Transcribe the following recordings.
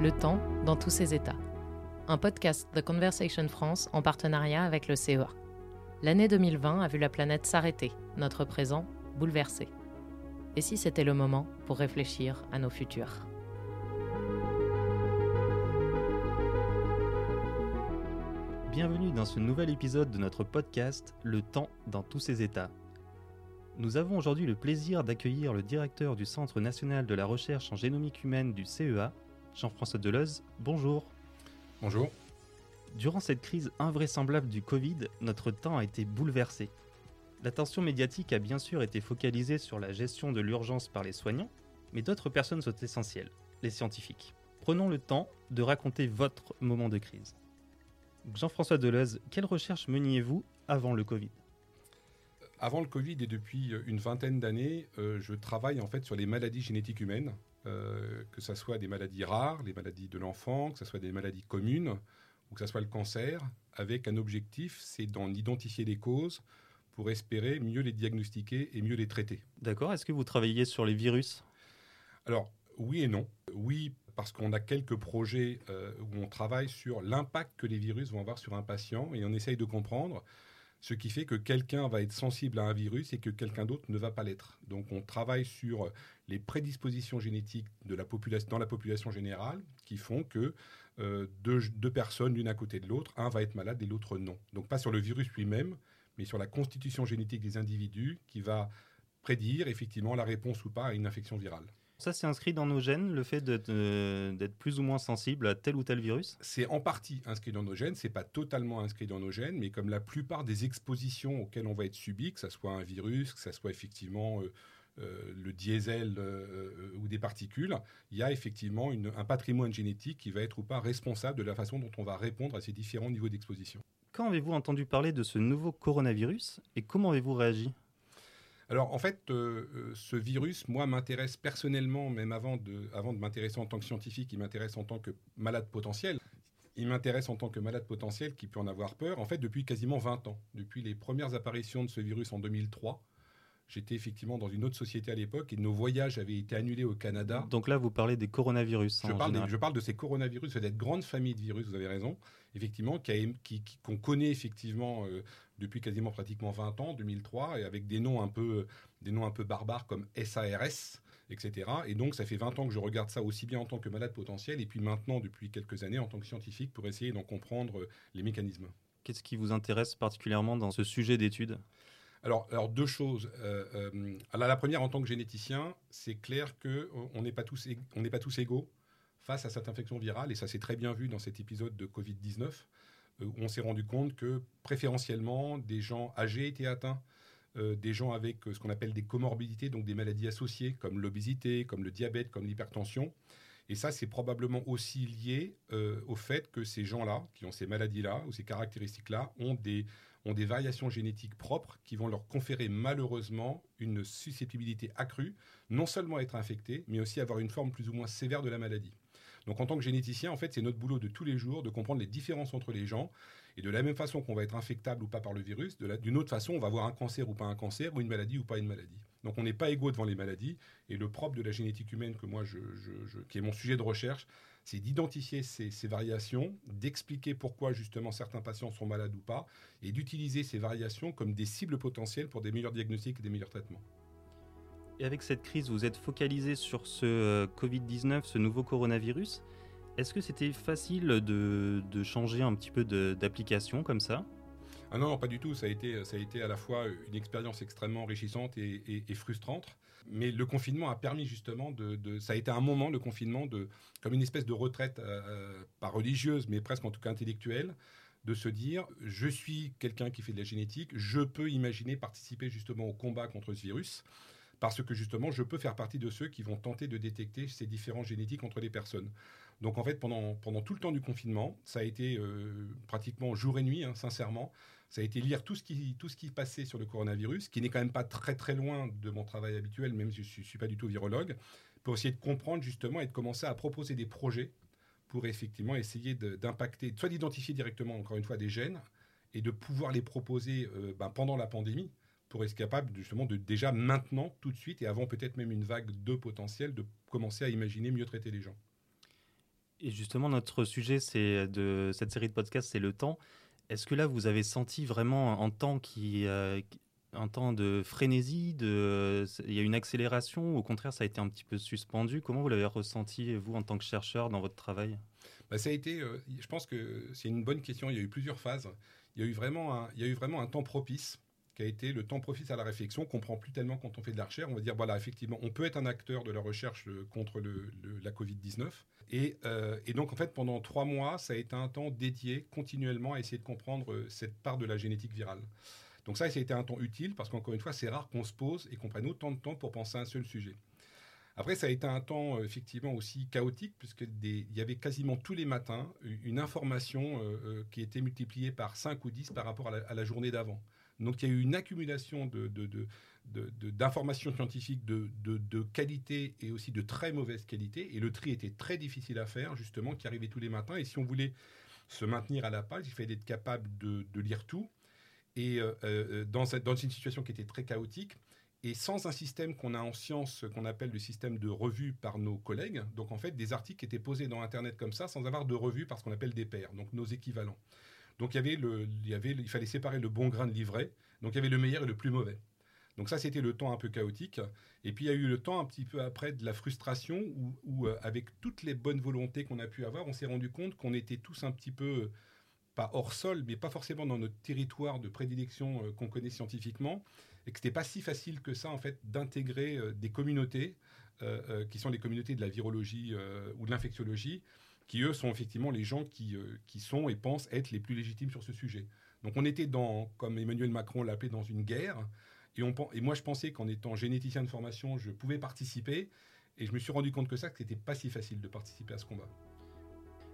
Le temps dans tous ses états. Un podcast de Conversation France en partenariat avec le CEA. L'année 2020 a vu la planète s'arrêter, notre présent bouleversé. Et si c'était le moment pour réfléchir à nos futurs? Bienvenue dans ce nouvel épisode de notre podcast Le temps dans tous ses états. Nous avons aujourd'hui le plaisir d'accueillir le directeur du Centre national de la recherche en génomique humaine du CEA, Jean-François Deleuze. Bonjour. Bonjour. Durant cette crise invraisemblable du Covid, notre temps a été bouleversé. L'attention médiatique a bien sûr été focalisée sur la gestion de l'urgence par les soignants, mais d'autres personnes sont essentielles, les scientifiques. Prenons le temps de raconter votre moment de crise. Jean-François Deleuze, quelle recherche meniez-vous avant le Covid? Avant le Covid et depuis une vingtaine d'années, euh, je travaille en fait sur les maladies génétiques humaines, euh, que ce soit des maladies rares, les maladies de l'enfant, que ce soit des maladies communes ou que ce soit le cancer, avec un objectif, c'est d'en identifier les causes pour espérer mieux les diagnostiquer et mieux les traiter. D'accord. Est-ce que vous travaillez sur les virus? Alors, oui et non. Oui, parce qu'on a quelques projets euh, où on travaille sur l'impact que les virus vont avoir sur un patient et on essaye de comprendre ce qui fait que quelqu'un va être sensible à un virus et que quelqu'un d'autre ne va pas l'être. Donc on travaille sur les prédispositions génétiques dans la population générale qui font que euh, deux, deux, personnes, l'une à côté de l'autre, un va être malade et l'autre non. Donc pas sur le virus lui-même, mais sur la constitution génétique des individus qui va prédire effectivement la réponse ou pas à une infection virale. Ça, c'est inscrit dans nos gènes, le fait d'être plus ou moins sensible à tel ou tel virus C'est en partie inscrit dans nos gènes, c'est pas totalement inscrit dans nos gènes, mais comme la plupart des expositions auxquelles on va être subi, que ce soit un virus, que ce soit effectivement euh, euh, le diesel euh, ou des particules, il y a effectivement une, un patrimoine génétique qui va être ou pas responsable de la façon dont on va répondre à ces différents niveaux d'exposition. Quand avez-vous entendu parler de ce nouveau coronavirus et comment avez-vous réagi? Alors en fait, euh, euh, ce virus, moi, m'intéresse personnellement, même avant de, avant de m'intéresser en tant que scientifique, il m'intéresse en tant que malade potentiel. Il m'intéresse en tant que malade potentiel qui peut en avoir peur, en fait, depuis quasiment 20 ans. Depuis les premières apparitions de ce virus en 2003, J'étais effectivement dans une autre société à l'époque et nos voyages avaient été annulés au Canada. Donc là, vous parlez des coronavirus. Je, parle, je parle de ces coronavirus, cette grande famille de virus, vous avez raison, effectivement, qu'on qui, qui, connaît effectivement euh, depuis quasiment pratiquement 20 ans, 2003, et avec des noms un peu, des noms un peu barbares comme SARS, etc. Et donc, ça fait 20 ans que je regarde ça aussi bien en tant que malade potentiel, et puis maintenant, depuis quelques années, en tant que scientifique, pour essayer d'en comprendre euh, les mécanismes. Qu'est-ce qui vous intéresse particulièrement dans ce sujet d'étude? Alors, alors, deux choses. Euh, euh, la première, en tant que généticien, c'est clair qu'on n'est pas, tous, on pas tous égaux face à cette infection virale, et ça s'est très bien vu dans cet épisode de Covid-19, euh, où on s'est rendu compte que préférentiellement, des gens âgés étaient atteints, des gens avec ce qu'on appelle des comorbidités, donc des maladies associées, comme l'obésité, comme le diabète, comme l'hypertension. Et ça, c'est probablement aussi lié au fait que ces gens-là, qui ont ces maladies-là ou ces caractéristiques-là, ont des ont des variations génétiques propres qui vont leur conférer malheureusement une susceptibilité accrue, non seulement à être infectés, mais aussi à avoir une forme plus ou moins sévère de la maladie. Donc en tant que généticien, en fait, c'est notre boulot de tous les jours de comprendre les différences entre les gens. Et de la même façon qu'on va être infectable ou pas par le virus, d'une autre façon, on va avoir un cancer ou pas un cancer, ou une maladie ou pas une maladie. Donc on n'est pas égaux devant les maladies. Et le propre de la génétique humaine, que moi, qui est mon sujet de recherche, c'est d'identifier ces, variations, d'expliquer pourquoi justement certains patients sont malades ou pas, et d'utiliser ces variations comme des cibles potentielles pour des meilleurs diagnostics et des meilleurs traitements. Avec cette crise, vous êtes focalisé sur ce euh, Covid-19, ce nouveau coronavirus. Est-ce que c'était facile de, changer un petit peu d'application comme ça? Ah non, pas du tout. Ça a, été, ça a été à la fois une expérience extrêmement enrichissante et frustrante. Mais le confinement a permis justement de, Ça a été un moment, le confinement, de, comme une espèce de retraite, euh, euh, pas religieuse, mais presque en tout cas intellectuelle, de se dire je suis quelqu'un qui fait de la génétique, je peux imaginer participer justement au combat contre ce virus parce que justement, je peux faire partie de ceux qui vont tenter de détecter ces différences génétiques entre les personnes. Donc en fait, pendant, pendant tout le temps du confinement, ça a été euh, pratiquement jour et nuit, hein, sincèrement, ça a été lire tout ce qui, tout ce qui passait sur le coronavirus, qui n'est quand même pas très très loin de mon travail habituel, même si je ne suis pas du tout virologue, pour essayer de comprendre justement et de commencer à proposer des projets pour effectivement essayer d'impacter, soit d'identifier directement, encore une fois, des gènes et de pouvoir les proposer euh, ben, pendant la pandémie pour être capable justement de déjà maintenant, tout de suite, et avant peut-être même une vague de potentiel, de commencer à imaginer mieux traiter les gens. Et justement, notre sujet c'est de cette série de podcasts, c'est le temps. Est-ce que là, vous avez senti vraiment un temps qui, euh, un temps de frénésie, de, il y a une accélération ou au contraire, ça a été un petit peu suspendu? Comment vous l'avez ressenti, vous, en tant que chercheur, dans votre travail? Bah, Ça a été, euh, je pense que c'est une bonne question. Il y a eu plusieurs phases. Il y a eu vraiment un, il y a eu vraiment un temps propice qui a été le temps propice à la réflexion qu'on prend plus tellement quand on fait de la recherche. On va dire, voilà, effectivement, on peut être un acteur de la recherche euh, contre la Covid-19. Et, euh, et, donc, en fait, pendant trois mois, ça a été un temps dédié continuellement à essayer de comprendre cette part de la génétique virale. Donc ça, ça a été un temps utile parce qu'encore une fois, c'est rare qu'on se pose et qu'on prenne autant de temps pour penser à un seul sujet. Après, ça a été un temps euh, effectivement aussi chaotique, puisqu'il y avait quasiment tous les matins une information euh, euh, qui était multipliée par 5 ou 10 par rapport à la, journée d'avant. Donc il y a eu une accumulation d'informations scientifiques de, qualité et aussi de très mauvaise qualité. Et le tri était très difficile à faire, justement, qui arrivait tous les matins. Et si on voulait se maintenir à la page, il fallait être capable de, lire tout. Et dans, dans une situation qui était très chaotique, et sans un système qu'on a en science, qu'on appelle le système de revue par nos collègues. Donc en fait, des articles étaient posés dans Internet comme ça, sans avoir de revue par ce qu'on appelle des pairs, donc nos équivalents. Donc il y avait il fallait séparer le bon grain de livret. Donc il y avait le meilleur et le plus mauvais. Donc ça, c'était le temps un peu chaotique. Et puis il y a eu le temps un petit peu après de la frustration, où, euh, avec toutes les bonnes volontés qu'on a pu avoir, on s'est rendu compte qu'on était tous un petit peu pas hors sol, mais pas forcément dans notre territoire de prédilection euh, qu'on connaît scientifiquement, et que c'était pas si facile que ça en fait d'intégrer euh, des communautés qui sont les communautés de la virologie ou de l'infectiologie, qui eux sont effectivement les gens qui, qui sont et pensent être les plus légitimes sur ce sujet. Donc on était dans, comme Emmanuel Macron l'appelait, dans une guerre, et, on, et moi je pensais qu'en étant généticien de formation, je pouvais participer, et je me suis rendu compte que ça, que c'était pas si facile de participer à ce combat.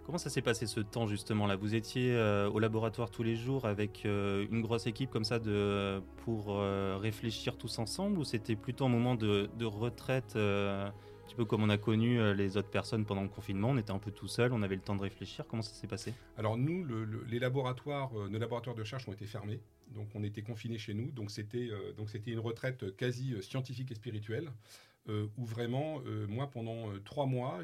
Comment ça s'est passé ce temps justement là? Vous étiez euh, au laboratoire tous les jours avec euh, une grosse équipe comme ça de, pour euh, réfléchir tous ensemble ou c'était plutôt un moment de, retraite petit peu comme on a connu les autres personnes pendant le confinement, on était un peu tout seul, on avait le temps de réfléchir. Comment ça s'est passé? Alors nous, les laboratoires, nos laboratoires de recherche ont été fermés, donc on était confinés chez nous, donc c'était donc c'était une retraite quasi scientifique et spirituelle. Euh, où vraiment, euh, moi, pendant euh, trois mois.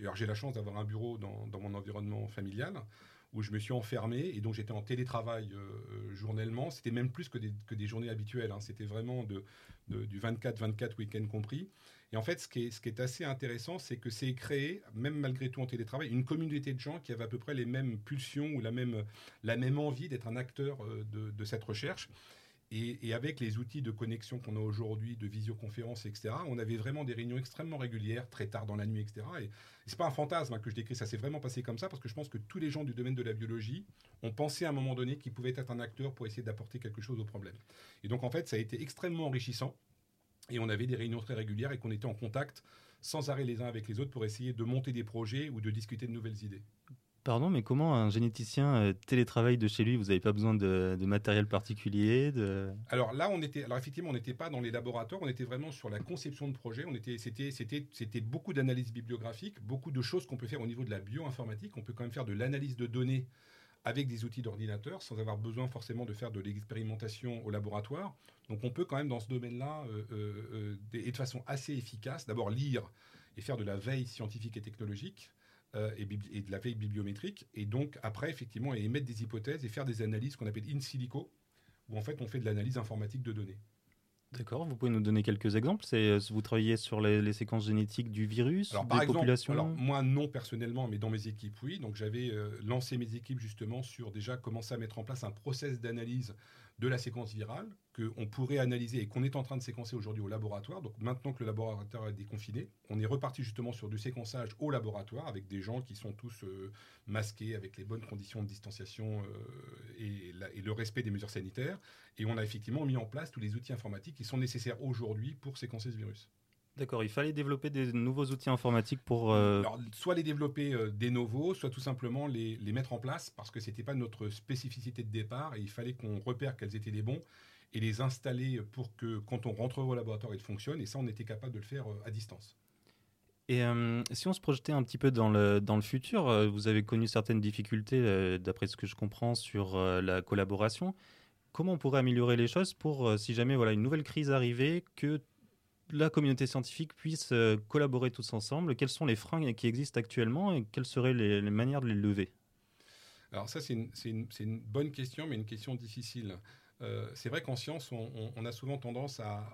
Alors, j'ai la chance d'avoir un bureau dans, mon environnement familial où je me suis enfermé et donc j'étais en télétravail journellement. C'était même plus que des, que des journées habituelles. Hein. C'était vraiment de, du 24-24 week-end compris. Et en fait, ce qui est, assez intéressant, c'est que c'est créé, même malgré tout en télétravail, une communauté de gens qui avaient à peu près les mêmes pulsions ou la même, la même envie d'être un acteur de, de cette recherche. Et, avec les outils de connexion qu'on a aujourd'hui, de visioconférence, etc., on avait vraiment des réunions extrêmement régulières, très tard dans la nuit, etc. Et, c'est pas un fantasme hein, que je décris, ça s'est vraiment passé comme ça, parce que je pense que tous les gens du domaine de la biologie ont pensé à un moment donné qu'ils pouvaient être un acteur pour essayer d'apporter quelque chose au problème. Et donc en fait, ça a été extrêmement enrichissant. Et on avait des réunions très régulières et qu'on était en contact sans arrêt les uns avec les autres pour essayer de monter des projets ou de discuter de nouvelles idées. Pardon, mais comment un généticien euh, télétravaille de chez lui? Vous n'avez pas besoin de, matériel particulier de... Alors là, on était, alors effectivement, on n'était pas dans les laboratoires, on était vraiment sur la conception de projet. On était, c'était, c'était, c'était beaucoup d'analyse bibliographique, beaucoup de choses qu'on peut faire au niveau de la bioinformatique. On peut quand même faire de l'analyse de données avec des outils d'ordinateur sans avoir besoin forcément de faire de l'expérimentation au laboratoire. Donc on peut quand même dans ce domaine-là, euh, euh, et de façon assez efficace, d'abord lire et faire de la veille scientifique et technologique euh, et, de la veille bibliométrique. Et donc, après, effectivement, émettre des hypothèses et faire des analyses qu'on appelle in silico, où en fait, on fait de l'analyse informatique de données. D'accord, vous pouvez nous donner quelques exemples C'est euh, Vous travaillez sur les, séquences génétiques du virus, alors, par exemple, alors, Moi, non personnellement, mais dans mes équipes, oui. Donc j'avais euh, lancé mes équipes justement sur déjà commencer à mettre en place un process d'analyse de la séquence virale qu'on pourrait analyser et qu'on est en train de séquencer aujourd'hui au laboratoire. Donc maintenant que le laboratoire est déconfiné, on est reparti justement sur du séquençage au laboratoire avec des gens qui sont tous euh, masqués avec les bonnes conditions de distanciation euh, et, et, le respect des mesures sanitaires. Et on a effectivement mis en place tous les outils informatiques qui sont nécessaires aujourd'hui pour séquencer ce virus. D'accord, il fallait développer des nouveaux outils informatiques pour... Euh, Alors, soit les développer euh, des nouveaux, soit tout simplement les, les mettre en place parce que ce n'était pas notre spécificité de départ et il fallait qu'on repère quels étaient les bons et les installer pour que quand on rentre au laboratoire, ils fonctionnent. Et ça, on était capable de le faire euh, à distance. Et si on se projetait un petit peu dans le, dans le futur, vous avez connu certaines difficultés, d'après ce que je comprends, sur la collaboration. Comment on pourrait améliorer les choses pour, si jamais voilà, une nouvelle crise arrivait, que la communauté scientifique puisse euh, collaborer tous ensemble, quels sont les freins qui existent actuellement et quelles seraient les, manières de les lever? Alors ça, c'est une, bonne question, mais une question difficile. Euh, c'est vrai qu'en science, on, a souvent tendance à,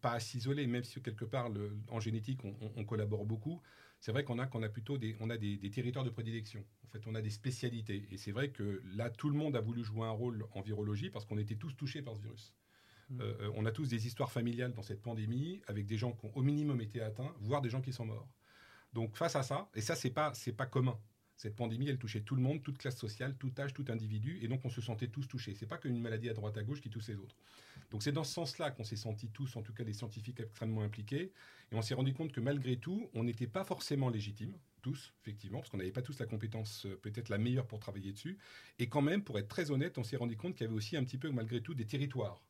pas à s'isoler, même si quelque part, en génétique, on, collabore beaucoup. C'est vrai qu'on a, qu'on a plutôt des, on a des, territoires de prédilection. En fait, on a des spécialités. Et c'est vrai que là, tout le monde a voulu jouer un rôle en virologie parce qu'on était tous touchés par ce virus. Mm. Euh, euh, on a tous des histoires familiales dans cette pandémie, avec des gens qui ont au minimum été atteints, voire des gens qui sont morts. Donc face à ça, et ça c'est pas c'est pas commun. Cette pandémie, elle touchait tout le monde, toute classe sociale, tout âge, tout individu, et donc on se sentait tous touchés. C'est pas qu'une maladie à droite à gauche qui touche les autres. Donc c'est dans ce sens-là qu'on s'est sentis tous, en tout cas les scientifiques extrêmement impliqués, et on s'est rendu compte que malgré tout, on n'était pas forcément légitimes, tous, effectivement, parce qu'on n'avait pas tous la compétence euh, peut-être la meilleure pour travailler dessus, et quand même, pour être très honnête, on s'est rendu compte qu'il y avait aussi un petit peu, malgré tout, des territoires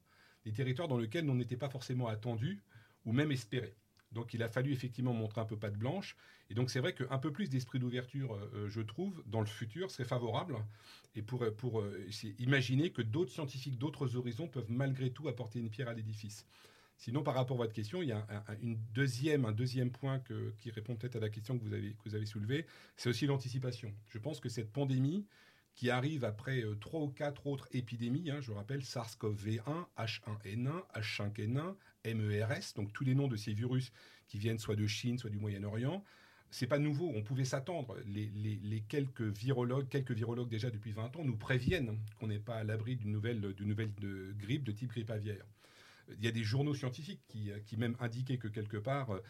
des territoires dans lesquels on n'était pas forcément attendu ou même espéré. Donc il a fallu effectivement montrer un peu patte blanche. Et donc c'est vrai qu'un peu plus d'esprit d'ouverture, euh, euh, je trouve, dans le futur serait favorable. Et pour, euh, pour imaginer que d'autres scientifiques, d'autres horizons peuvent malgré tout apporter une pierre à l'édifice. Sinon, par rapport à votre question, il y a un, une deuxième, un deuxième point qui répond peut-être à la question que vous avez, que vous avez soulevée, c'est aussi l'anticipation. Je pense que cette pandémie, qui arrive après euh, trois ou quatre autres épidémies. Hein, je rappelle SARS-CoV-1, H1N1, H5N1, MERS, donc tous les noms de ces virus qui viennent soit de Chine, soit du Moyen-Orient. C'est pas nouveau, on pouvait s'attendre. Les, quelques virologues, quelques virologues déjà depuis 20 ans nous préviennent qu'on n'est pas à l'abri d'une nouvelle, d'une nouvelle de grippe de type grippe aviaire il y a des journaux scientifiques qui, qui même indiquaient que quelque part, euh,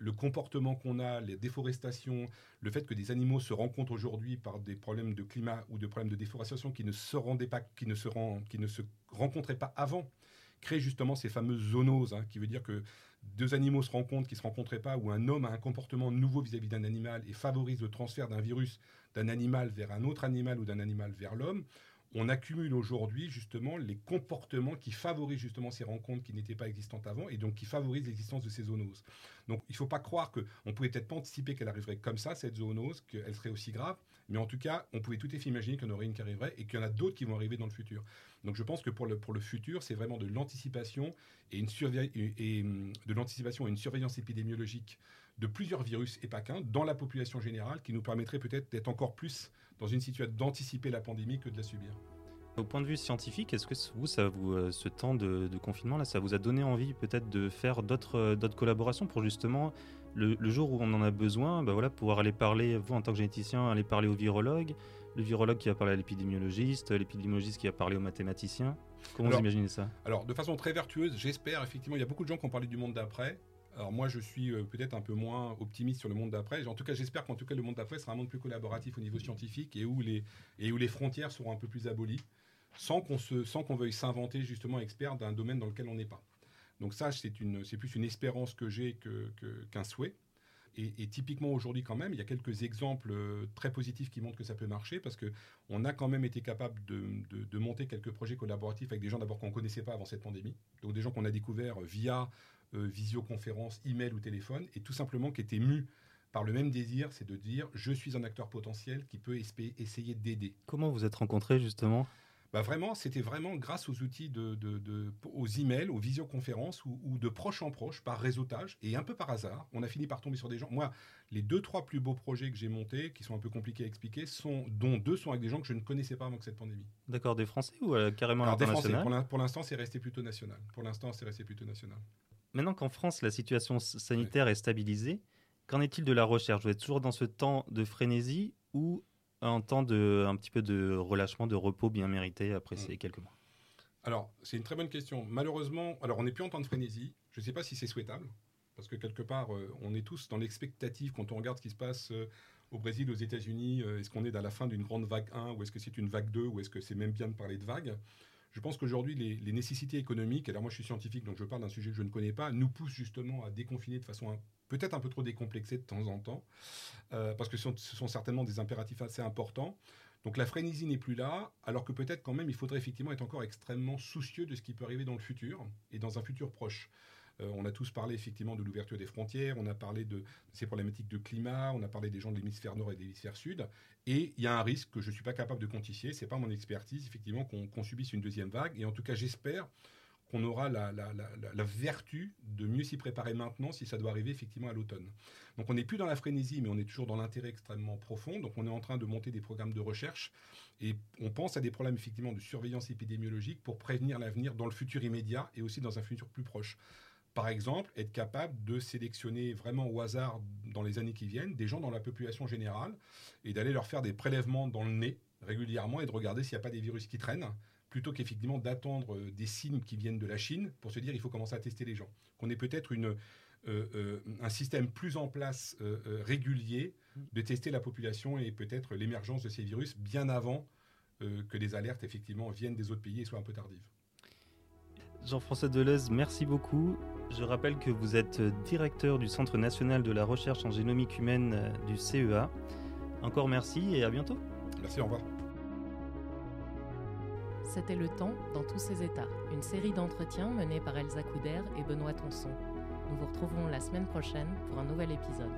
le comportement qu'on a, les déforestations, le fait que des animaux se rencontrent aujourd'hui par des problèmes de climat ou de problèmes de déforestation qui ne se rendaient pas, qui ne se rencontraient pas avant, crée justement ces fameuses zoonoses, hein, qui veut dire que deux animaux se rencontrent qui ne se rencontraient pas, ou un homme a un comportement nouveau vis-à-vis d'un animal et favorise le transfert d'un virus d'un animal vers un autre animal ou d'un animal vers l'homme, on accumule aujourd'hui justement les comportements qui favorisent justement ces rencontres qui n'étaient pas existantes avant et donc qui favorisent l'existence de ces zoonoses. Donc il ne faut pas croire qu'on pouvait peut-être pas anticiper qu'elle arriverait comme ça, cette zoonose, qu'elle serait aussi grave, mais en tout cas, on pouvait tout à fait imaginer qu'il y en aurait une qui arriverait et qu'il y en a d'autres qui vont arriver dans le futur. Donc je pense que pour le, pour le futur, c'est vraiment de l'anticipation et, et, hum, de l'anticipation et une surveillance épidémiologique de plusieurs virus et pas qu'un dans la population générale qui nous permettrait peut-être d'être encore plus dans une situation d'anticiper la pandémie que de la subir. Au point de vue scientifique, est-ce que vous, ça vous, euh, ce temps de, confinement là, ça vous a donné envie peut-être de faire d'autres, euh, d'autres collaborations pour justement le, jour où on en a besoin, bah voilà, pouvoir aller parler, vous en tant que généticien, aller parler au virologue, le virologue qui va parler à l'épidémiologiste, l'épidémiologiste qui va parler au mathématicien. Comment vous imaginez ça? Alors, de façon très vertueuse, j'espère effectivement, il y a beaucoup de gens qui ont parlé du monde d'après. Alors moi, je suis euh, peut-être un peu moins optimiste sur le monde d'après. En tout cas, j'espère qu'en tout cas, le monde d'après sera un monde plus collaboratif au niveau scientifique et où les, et où les frontières seront un peu plus abolies, sans qu'on qu'on veuille s'inventer justement expert d'un domaine dans lequel on n'est pas. Donc ça, c'est plus une espérance que j'ai qu'un souhait. Et, typiquement aujourd'hui quand même, il y a quelques exemples euh, très positifs qui montrent que ça peut marcher parce qu'on a quand même été capable de, monter quelques projets collaboratifs avec des gens d'abord qu'on ne connaissait pas avant cette pandémie. Donc des gens qu'on a découverts via euh, visioconférence, email ou téléphone, et tout simplement qui était mu par le même désir, c'est de dire je suis un acteur potentiel qui peut essayer d'aider. Comment vous êtes rencontrés justement? Bah vraiment, c'était vraiment grâce aux outils de, de, aux emails, aux visioconférences ou, de proche en proche, par réseautage et un peu par hasard, on a fini par tomber sur des gens. Moi, les deux trois plus beaux projets que j'ai montés, qui sont un peu compliqués à expliquer, sont dont deux sont avec des gens que je ne connaissais pas avant que cette pandémie. D'accord, des Français ou euh, carrément Alors, international? Pour l'instant, c'est resté plutôt national. Pour l'instant, c'est resté plutôt national. Maintenant qu'en France, la situation sanitaire est stabilisée, qu'en est-il de la recherche? Vous êtes toujours dans ce temps de frénésie ou un temps de, un petit peu de relâchement, de repos bien mérité après mm. ces quelques mois? Alors, c'est une très bonne question. Malheureusement, alors on n'est plus en temps de frénésie. Je ne sais pas si c'est souhaitable, parce que quelque part, euh, on est tous dans l'expectative quand on regarde ce qui se passe euh, au Brésil, aux États-Unis. Euh, est-ce qu'on est à la fin d'une grande vague 1, ou est-ce que c'est une vague 2, ou est-ce que c'est même bien de parler de vague? Je pense qu'aujourd'hui, les, nécessités économiques, alors moi je suis scientifique, donc je parle d'un sujet que je ne connais pas, nous poussent justement à déconfiner de façon peut-être un peu trop décomplexée de temps en temps, euh, parce que ce sont, certainement des impératifs assez importants. Donc la frénésie n'est plus là, alors que peut-être quand même il faudrait effectivement être encore extrêmement soucieux de ce qui peut arriver dans le futur et dans un futur proche. Euh, on a tous parlé effectivement de l'ouverture des frontières, on a parlé de ces problématiques de climat, on a parlé des gens de l'hémisphère nord et de l'hémisphère sud. Et il y a un risque que je ne suis pas capable de quantifier, ce n'est pas mon expertise, effectivement, qu'on subisse une deuxième vague. Et en tout cas, j'espère qu'on aura la, vertu de mieux s'y préparer maintenant si ça doit arriver effectivement à l'automne. Donc on n'est plus dans la frénésie, mais on est toujours dans l'intérêt extrêmement profond. Donc on est en train de monter des programmes de recherche et on pense à des problèmes effectivement de surveillance épidémiologique pour prévenir l'avenir dans le futur immédiat et aussi dans un futur plus proche. Par exemple, être capable de sélectionner vraiment au hasard dans les années qui viennent des gens dans la population générale et d'aller leur faire des prélèvements dans le nez régulièrement et de regarder s'il n'y a pas des virus qui traînent plutôt qu'effectivement d'attendre euh, des signes qui viennent de la Chine pour se dire il faut commencer à tester les gens. Qu'on ait peut-être euh, euh, un système plus en place régulier de tester la population et peut-être l'émergence de ces virus bien avant que les alertes effectivement viennent des autres pays et soient un peu tardives. Jean-François Deleuze, merci beaucoup. Je rappelle que vous êtes directeur du Centre national de la recherche en génomique humaine du CEA. Encore merci et à bientôt. Merci, au revoir. C'était Le Temps dans tous ses états, une série d'entretiens menés par Elsa Couder et Benoît Tonson. Nous vous retrouverons la semaine prochaine pour un nouvel épisode.